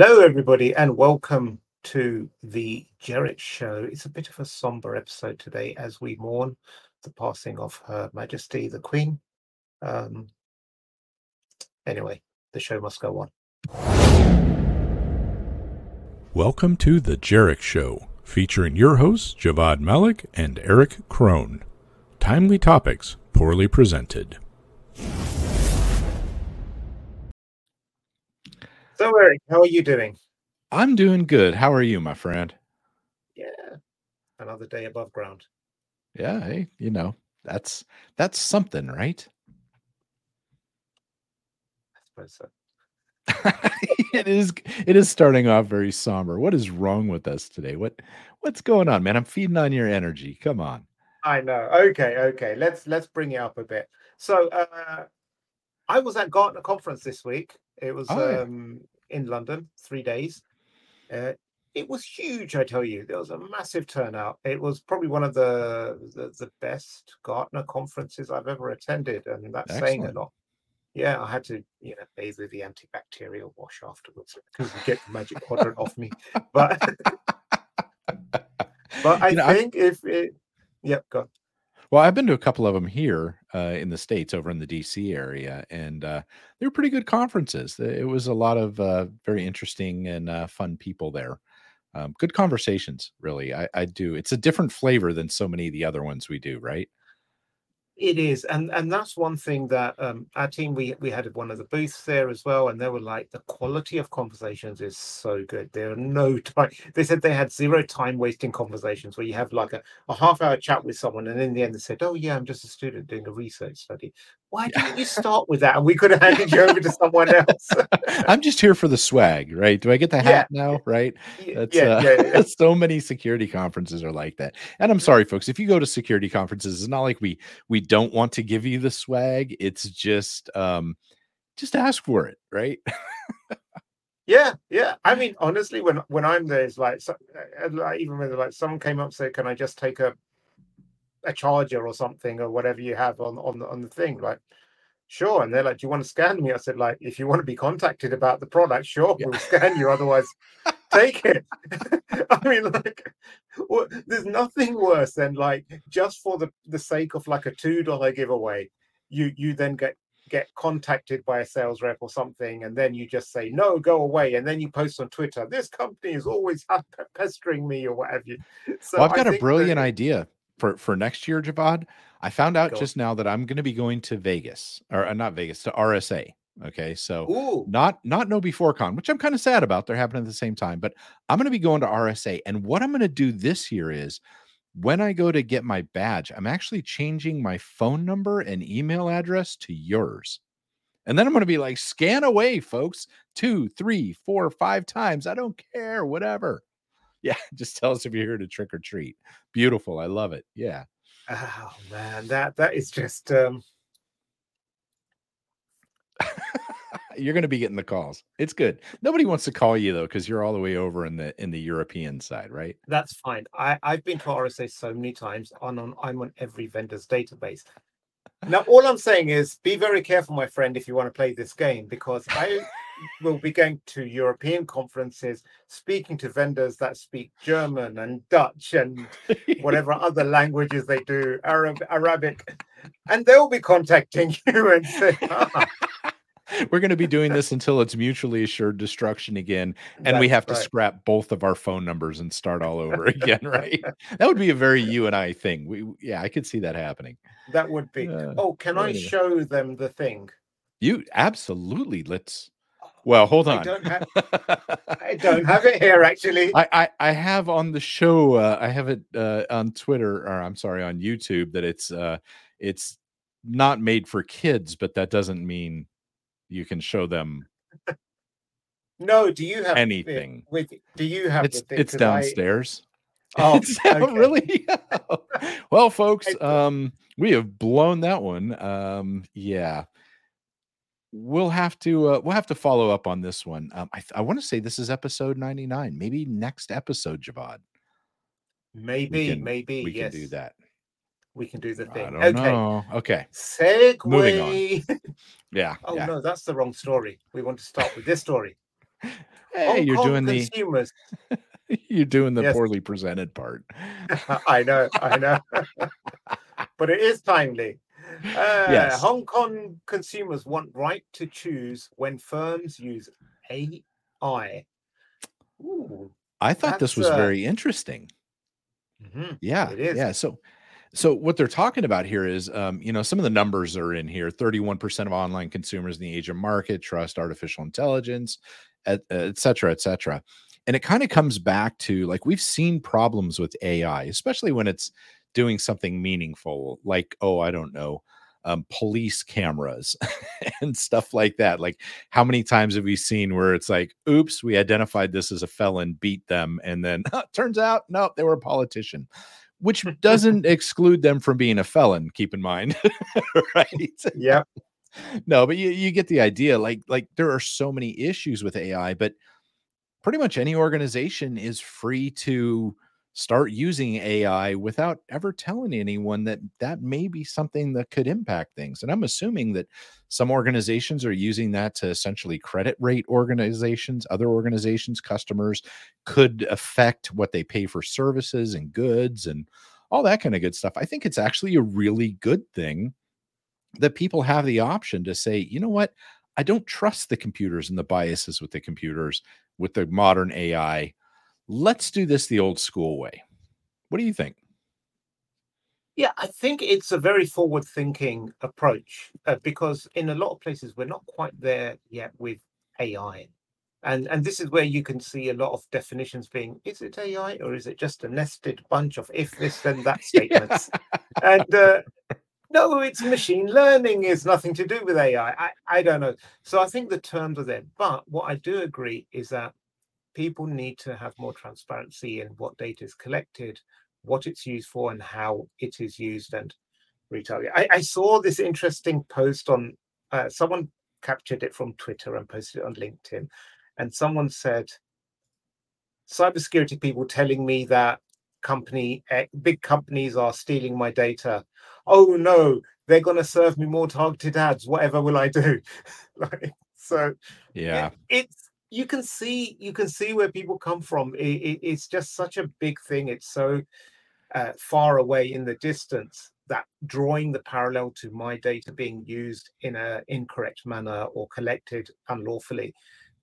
Hello, everybody, and welcome to the Jerich Show. It's a bit of a somber episode today as we mourn the passing of Her Majesty the Queen. Um, anyway, the show must go on. Welcome to The Jerich Show, featuring your hosts, Javvad Malik and Erich Kron. Timely topics, poorly presented. So, Erich, how are you doing? I'm doing good. How are you, my friend? Yeah, another day above ground. Yeah, hey, you know, that's that's something, right? I suppose so. it is it is starting off very somber. What is wrong with us today? What what's going on, man? I'm feeding on your energy. Come on. I know. Okay, okay. Let's let's bring it up a bit. So, uh, I was at Gartner conference this week. It was Oh, yeah. um, in London, three days. Uh, it was huge, I tell you. There was a massive turnout. It was probably one of the the, the best Gartner conferences I've ever attended, and that's saying a lot. Yeah, I had to, you know, bathe with the antibacterial wash afterwards because you get the magic quadrant off me. But but I You know, think if it, yep, go. on. Well, I've been to a couple of them here uh, in the states, over in the DC area, and uh, they were pretty good conferences. It was a lot of uh, very interesting and uh, fun people there. Um, good conversations, really. I, I do. It's a different flavor than so many of the other ones we do, right? It is, and and that's one thing that um, our team we we had one of the booths there as well, and they were like the quality of conversations is so good. There are no time. They said they had zero time wasting conversations where you have like a, a half hour chat with someone, and in the end they said, "Oh yeah, I'm just a student doing a research study." Why didn't you start with that? And we could have handed you over to someone else. I'm just here for the swag, right? Do I get the Yeah, hat now? Right? That's yeah, uh, yeah, yeah. so many security conferences are like that. And I'm sorry, folks, if you go to security conferences, it's not like we we don't want to give you the swag. It's just um just ask for it, right? Yeah, yeah. I mean, honestly, when when I'm there, it's like, so, uh, like even when like someone came up and said, "Can I just take a a charger or something or whatever you have on on the on the thing?" Like, sure. And they're like, "Do you want to scan me?" I said, "Like, if you want to be contacted about the product, sure, Yeah. we'll scan you. Otherwise, take it." I mean, like, wha- there's nothing worse than like just for the the sake of like a two dollar giveaway, you you then get get contacted by a sales rep or something, and then you just say no, go away, and then you post on Twitter, this company is always pestering me or what have you. So well, I've got a think that- brilliant idea for for next year, Javvad. I found out Go just now that I'm going to be going to Vegas or uh, not Vegas to RSA. Okay, so Ooh, not not KnowBe4 con, which I'm kind of sad about. They're happening at the same time, but I'm going to be going to RSA, and what I'm going to do this year is when I go to get my badge, I'm actually changing my phone number and email address to yours. And then I'm going to be like, scan away, folks. Two, three, four, five times. I don't care. Whatever. Yeah. Just tell us if you're here to trick or treat. Beautiful. I love it. Yeah. oh man, that that is just um, you're going to be getting the calls. It's good. Nobody wants to call you though, because you're all the way over in the in the European side, right? that's fine. I I've been to RSA so many times. On on I'm on every vendor's database. Now, all I'm saying is be very careful, my friend, if you want to play this game, because I will be going to European conferences, speaking to vendors that speak German and Dutch and whatever other languages they do, Arab, Arabic, and they'll be contacting you and say, "Ah, We're going to be doing this until it's mutually assured destruction again, and we have to right." scrap both of our phone numbers and start all over again, right? That would be a very you and I thing. We, yeah, I could see that happening. That would be. Uh, oh, can I show them the thing? You absolutely. Let's. Well, hold I on. don't have. I don't have it here actually. I, I I have on the show. Uh, I have it uh, on Twitter, or I'm sorry, on YouTube. That it's uh, it's not made for kids, but that doesn't mean you can show them No, do you have anything. With do you have It's the thing? it's 'Cause I- downstairs. Oh, It's okay. really? well, folks, um, we have blown that one. Um, yeah. We'll have to uh, we'll have to follow up on this one. Um, I, th- I want to say this is episode 99. Maybe next episode, Javvad. Maybe, can- maybe We yes. can do that. We can do the thing. Okay. know. Okay. Segue. Yeah. oh yeah. no, that's the wrong story. We want to start with this story. Hey, Hong you're Kong doing the consumers. you're doing the Yes. poorly presented part. I know, I know, but it is timely. Uh, Yes. Hong Kong consumers want right to choose when firms use AI. Ooh. I thought this was uh, very interesting. mhm. Yeah, It is. yeah. So, so what they're talking about here is, um, you know, some of the numbers are in here. Thirty-one percent of online consumers in the Asian market trust artificial intelligence, et, et cetera, et cetera. And it kind of comes back to like we've seen problems with AI, especially when it's doing something meaningful, like oh, I don't know, um, police cameras and stuff like that. Like, how many times have we seen where it's like, oops, we identified this as a felon, beat them, and then turns out, no, they were a politician, which doesn't exclude them from being a felon. Keep in mind, right? Yeah. no, but you, you get the idea. Like, like there are so many issues with AI, but pretty much any organization is free to start using AI without ever telling anyone that that may be something that could impact things. And I'm assuming that some organizations are using that to essentially credit rate organizations, other organizations, customers could affect what they pay for services and goods and all that kind of good stuff. I think it's actually a really good thing that people have the option to say, you know what? I don't trust the computers and the biases with the computers with the modern AI. Let's do this the old school way. What do you think? Yeah, I think it's a very forward thinking approach uh, because in a lot of places we're not quite there yet with AI. And and this is where you can see a lot of definitions being is it AI or is it just a nested bunch of if this then that statements? and uh, no, it's machine learning is nothing to do with AI. I, I don't know. So I think the terms are there. But what I do agree is that people need to have more transparency in what data is collected, what it's used for, and how it is used and retarget. I, I saw this interesting post on uh, someone captured it from Twitter and posted it on LinkedIn, and someone said, "Cybersecurity people telling me that company, eh, big companies are stealing my data. Oh no, they're going to serve me more targeted ads. Whatever will I do?" like so Yeah. it- it's you can see you can see where people come from it, it- it's just such a big thing it's so uh, far away in the distance that drawing the parallel to my data being used in a incorrect manner or collected unlawfully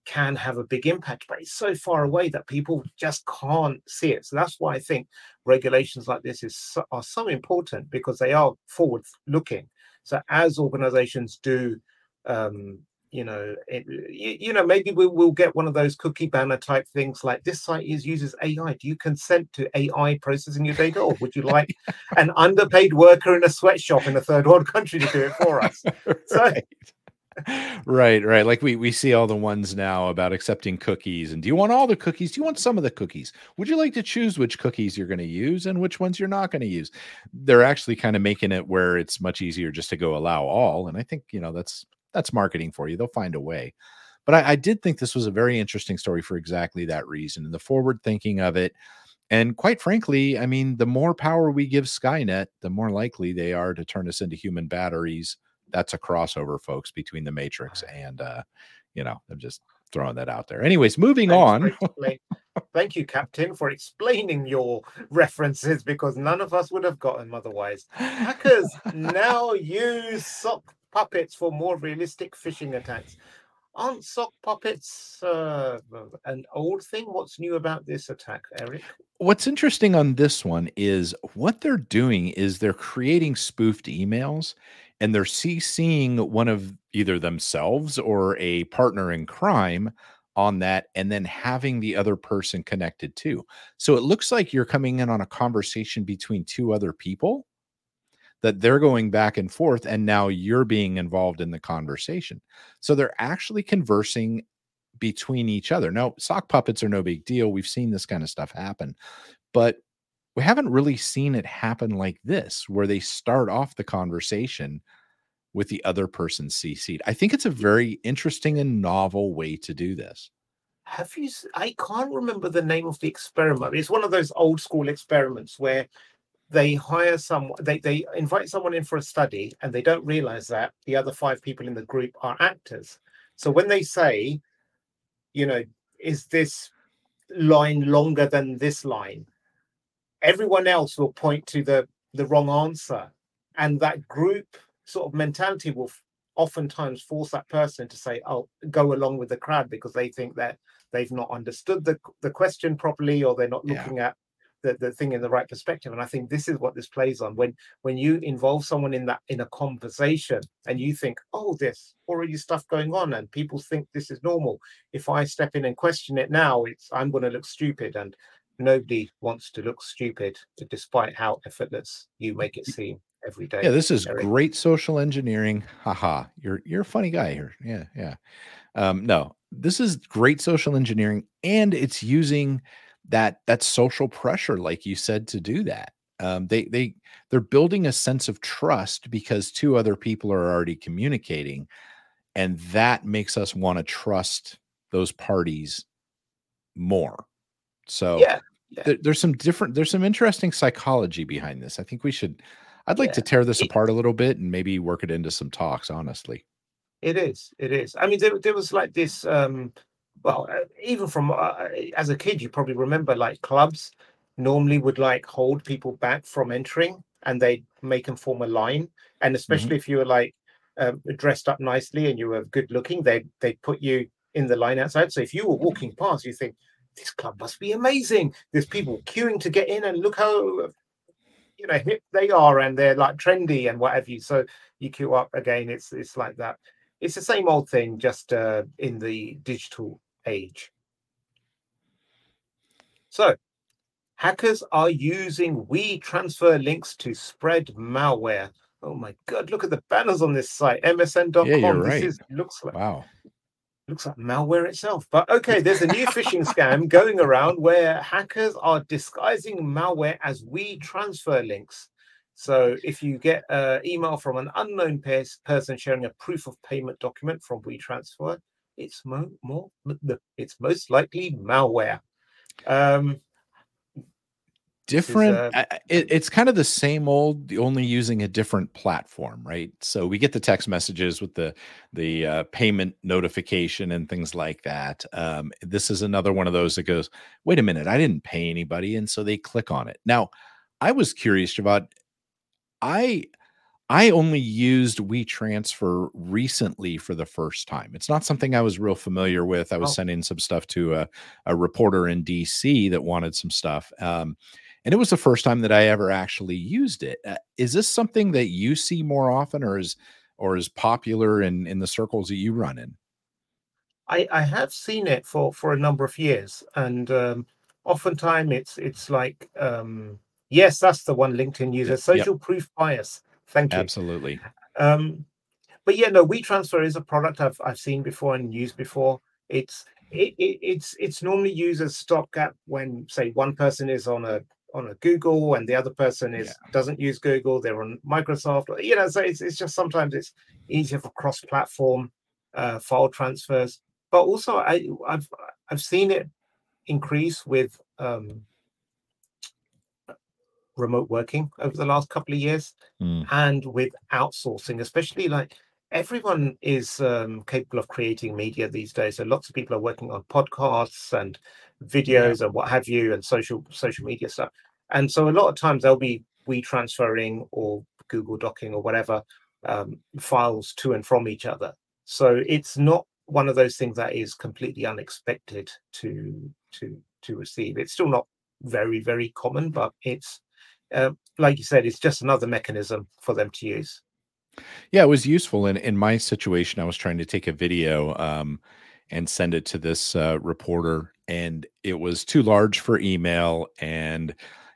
can have a big impact but it's so far away that people just can't see it. So that's why i think regulations like this is are so important because they are forward looking so as organizations do um, you know, it, you, you know, maybe we will get one of those cookie banner type things like this site is uses AI. Do you consent to AI processing your data, or would you like an underpaid worker in a sweatshop in a third world country to do it for us? So- right. right, right. Like we we see all the ones now about accepting cookies. And do you want all the cookies? Do you want some of the cookies? Would you like to choose which cookies you're going to use and which ones you're not going to use? They're actually kind of making it where it's much easier just to go allow all. And I think you know that's that's marketing for you. They'll find a way. But I, I did think this was a very interesting story for exactly that reason and the forward thinking of it. And quite frankly, I mean, the more power we give Skynet, the more likely they are to turn us into human batteries. That's a crossover, folks, between the Matrix and, uh, you know, I'm just throwing that out there. Anyways, moving Thanks on. Thank you, Captain, for explaining your references because none of us would have got them otherwise. Hackers now use sock puppets for more realistic phishing attacks. Aren't sock puppets uh, an old thing? What's new about this attack, Erich? What's interesting on this one is what they're doing is they're creating spoofed emails and they're CCing one of either themselves or a partner in crime on that and then having the other person connected too. So it looks like you're coming in on a conversation between two other people that they're going back and forth and now you're being involved in the conversation. So they're actually conversing between each other. Now, sock puppets are no big deal. We've seen this kind of stuff happen, but we haven't really seen it happen like this, where they start off the conversation with the other person CC'd. I think it's a very interesting and novel way to do this. Have you? I can't remember the name of the experiment. It's one of those old school experiments where they hire someone, they, they invite someone in for a study, and they don't realize that the other five people in the group are actors. So when they say, you know, is this line longer than this line? Everyone else will point to the the wrong answer, and that group sort of mentality will oftentimes force that person to say, "Oh, go along with the crowd," because they think that they've not understood the the question properly, or they're not looking yeah. at the, the thing in the right perspective. And I think this is what this plays on. When when you involve someone in that in a conversation and you think, "Oh, there's already stuff going on," and people think this is normal. If I step in and question it now, it's I'm going to look stupid, and nobody wants to look stupid, despite how effortless you make it seem every day. Yeah, this is Erich. great social engineering. Haha, you're you're a funny guy here. Yeah, yeah. Um, no, this is great social engineering, and it's using that that social pressure, like you said, to do that. Um, they they they're building a sense of trust because two other people are already communicating, and that makes us want to trust those parties more. So yeah, yeah. Th- there's some different there's some interesting psychology behind this. I think we should I'd like yeah. to tear this apart a little bit and maybe work it into some talks, honestly. It is. It is. I mean, there, there was like this. Um, well, uh, even from uh, as a kid, you probably remember like clubs normally would like hold people back from entering, and they'd make them form a line. And mm-hmm. especially mm-hmm. if you were like um, dressed up nicely and you were good looking, they they put you in the line outside. So if you were walking past, you think this club must be amazing. There's people queuing to get in, and look how you know hip they are and they're like trendy and whatever you so you queue up again it's it's like that it's the same old thing just uh, in the digital age so hackers are using WeTransfer links to spread malware oh my god look at the banners on this site msn.com yeah, you're right. this is, looks like wow looks like malware itself. But okay, there's a new phishing scam going around where hackers are disguising malware as WeTransfer links. So if you get an email from an unknown person sharing a proof of payment document from WeTransfer, it's mo- more it's most likely malware. Um, different is, uh, it, it's kind of the same old only using a different platform right? So we get the text messages with the the uh, payment notification and things like that. Um, this is another one of those that goes wait a minute i didn't pay anybody and so they click on it. Now i was curious about i i only used WeTransfer recently for the first time it's not something i was real familiar with i was oh. sending some stuff to a, a reporter in dc that wanted some stuff um, and it was the first time that I ever actually used it. Uh, is this something that you see more often, or is or is popular in in the circles that you run in? I, I have seen it for for a number of years, and um, oftentimes it's it's like um, yes, that's the one LinkedIn user social yep. proof bias. Thank you. Absolutely. Um, but yeah, no, WeTransfer is a product I've I've seen before and used before. It's it, it, it's it's normally used as stopgap when say one person is on a on a Google and the other person is yeah. doesn't use Google, they're on Microsoft. You know, so it's, it's just sometimes it's easier for cross-platform uh, file transfers. But also, I, have I've seen it increase with um, remote working over the last couple of years, mm. and with outsourcing, especially like everyone is um, capable of creating media these days. So lots of people are working on podcasts and videos yeah. and what have you, and social social media stuff. And so a lot of times they'll be we transferring or Google Docking or whatever um, files to and from each other. So it's not one of those things that is completely unexpected to to to receive. It's still not very very common, but it's uh, like you said, it's just another mechanism for them to use. Yeah, it was useful. In in my situation, I was trying to take a video um, and send it to this uh, reporter, and it was too large for email, and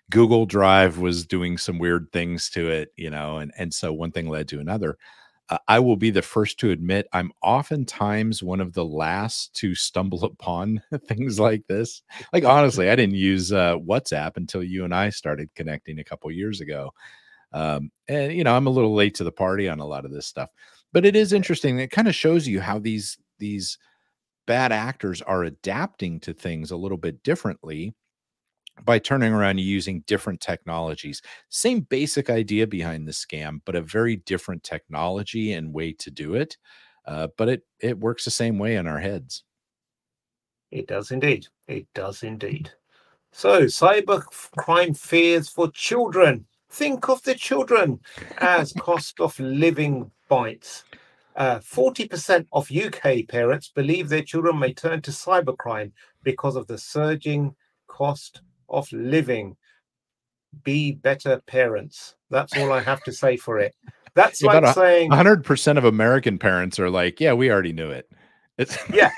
Google Drive was doing some weird things to it, you know, and and so one thing led to another. Uh, I will be the first to admit I'm oftentimes one of the last to stumble upon things like this. Like honestly, I didn't use uh, WhatsApp until you and I started connecting a couple years ago, um, and you know I'm a little late to the party on a lot of this stuff. But it is interesting. It kind of shows you how these these bad actors are adapting to things a little bit differently by turning around using different technologies. Same basic idea behind the scam, but a very different technology and way to do it. Uh, but it it works the same way in our heads. It does indeed. It does indeed. So, cyber crime fears for children. Think of the children as cost of living bites. Uh, 40% of UK parents believe their children may turn to cybercrime because of the surging cost of living. Be better parents. That's all I have to say for it. That's Yeah, like about saying, 100% of American parents are like, yeah, we already knew it. It's yeah.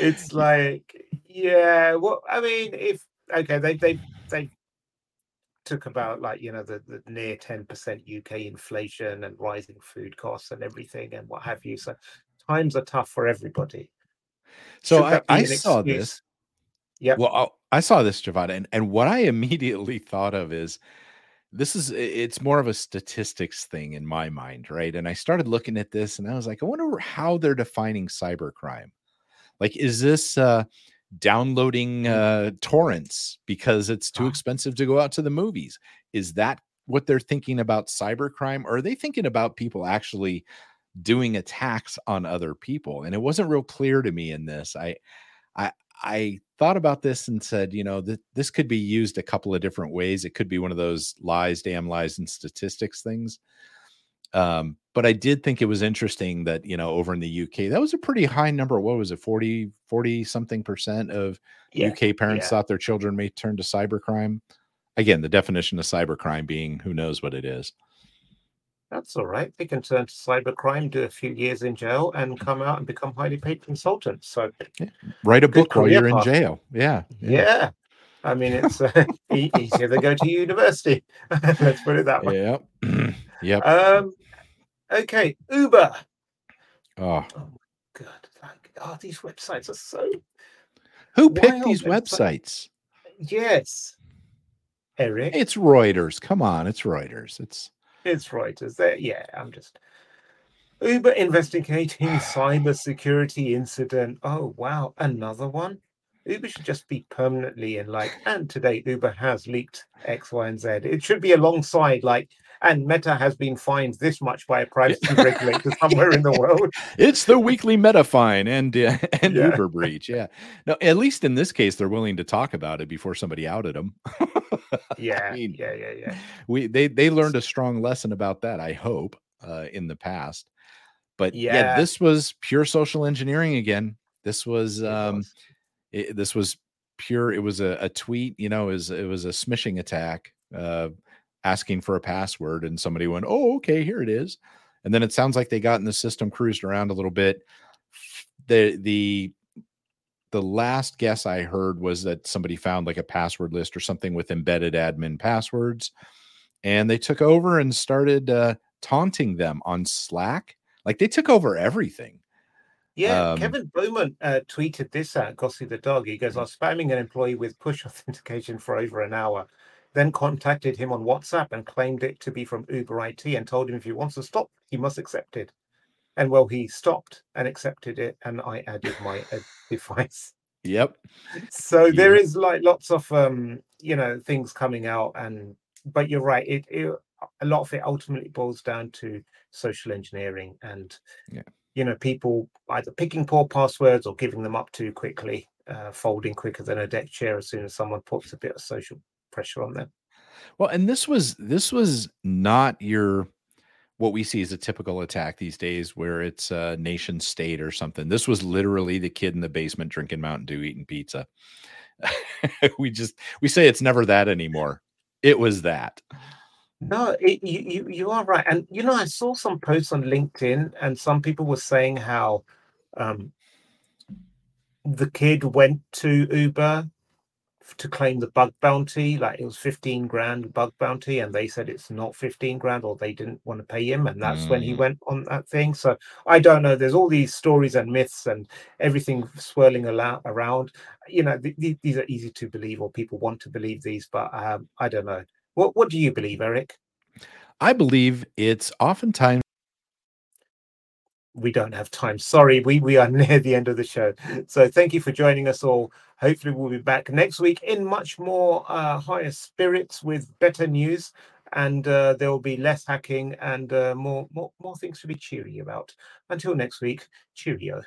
it's like, yeah. Well, I mean, if okay, they they they took about like you know the, the near ten percent UK inflation and rising food costs and everything and what have you. So times are tough for everybody. So I, I saw excuse? this. Yeah. Well, I- I saw this, Javada, and, and what I immediately thought of is this is it's more of a statistics thing in my mind, right? And I started looking at this and I was like, I wonder how they're defining cybercrime. Like, is this uh downloading uh torrents because it's too Ah. expensive to go out to the movies? Is that what they're thinking about cybercrime? Or are they thinking about people actually doing attacks on other people? And it wasn't real clear to me in this. I I I thought about this and said, you know, that this could be used a couple of different ways. It could be one of those lies, damn lies, and statistics things. Um, but I did think it was interesting that, you know, over in the UK, that was a pretty high number. What was it, 40, 40 something percent of Yeah. UK parents yeah. thought their children may turn to cybercrime? Again, the definition of cybercrime being who knows what it is. That's all right. They can turn to cybercrime, do a few years in jail, and come out and become highly paid consultants. So Write a book while you're in jail. Yeah. yeah, I mean it's uh, easier to go to university. Let's put it that way. Yep. yep. Um, okay, Uber. Oh, God, like, oh, these websites are so who picked these websites- websites? yes. Erich, It's Reuters. Come on, it's Reuters. It's it's Reuters. There, yeah. I'm just Uber investigating cyber security incident. Oh wow, another one. Uber should just be permanently in like, and today Uber has leaked X, Y, and Z. It should be alongside like, and Meta has been fined this much by a privacy regulator somewhere in the world. it's the weekly meta fine and uh, and Yeah. Uber breach. Yeah. No, at least in this case, they're willing to talk about it before somebody outed them. Yeah, mean, yeah, yeah, yeah. we they they learned a strong lesson about that. I hope uh, in the past. But yeah. Yeah. this was pure social engineering again. This was um, it, this was pure. It was a, a tweet. You know, it was it was a smishing attack. Uh, asking for a password and somebody went oh okay here it is. And then it sounds like they got in the system cruised around a little bit. The the the last guess i heard was that somebody found like a password list or something with embedded admin passwords and they took over and started uh, taunting them on slack. Like they took over everything. Yeah, Um, Kevin Beaumont uh, tweeted this out, Gossi the dog. He goes, I was spamming an employee with push authentication for over an hour, then contacted him on WhatsApp and claimed it to be from Uber IT and told him if he wants to stop, he must accept it. And well, he stopped and accepted it, and I added my device. yep So there is like lots of um, you know, things coming out, and but you're right. It, it a lot of it ultimately boils down to social engineering and Yeah. you know people either picking poor passwords or giving them up too quickly, uh, folding quicker than a deck chair as soon as someone puts a bit of social pressure on them. Well, and this was this was not your what we see as a typical attack these days where it's a nation state or something. This was literally the kid in the basement drinking Mountain Dew eating pizza. we just we say it's never that anymore. It was that. No, it, you, you you are right, and you know I saw some posts on LinkedIn, and some people were saying how um, the kid went to Uber to claim the bug bounty, like it was fifteen grand bug bounty, and they said it's not fifteen grand, or they didn't want to pay him, and that's when he Mm. went on that thing. So I don't know. There's all these stories and myths and everything swirling around. You know, th- th- these are easy to believe, or people want to believe these, but um, I don't know. What What do you believe, Erich? I believe it's oftentimes we don't have time. Sorry, we, we are near the end of the show. So thank you for joining us all. Hopefully, we'll be back next week in much more uh, higher spirits with better news. and uh, there will be less hacking and uh, more, more more things to be cheery about. Until next week, cheerio.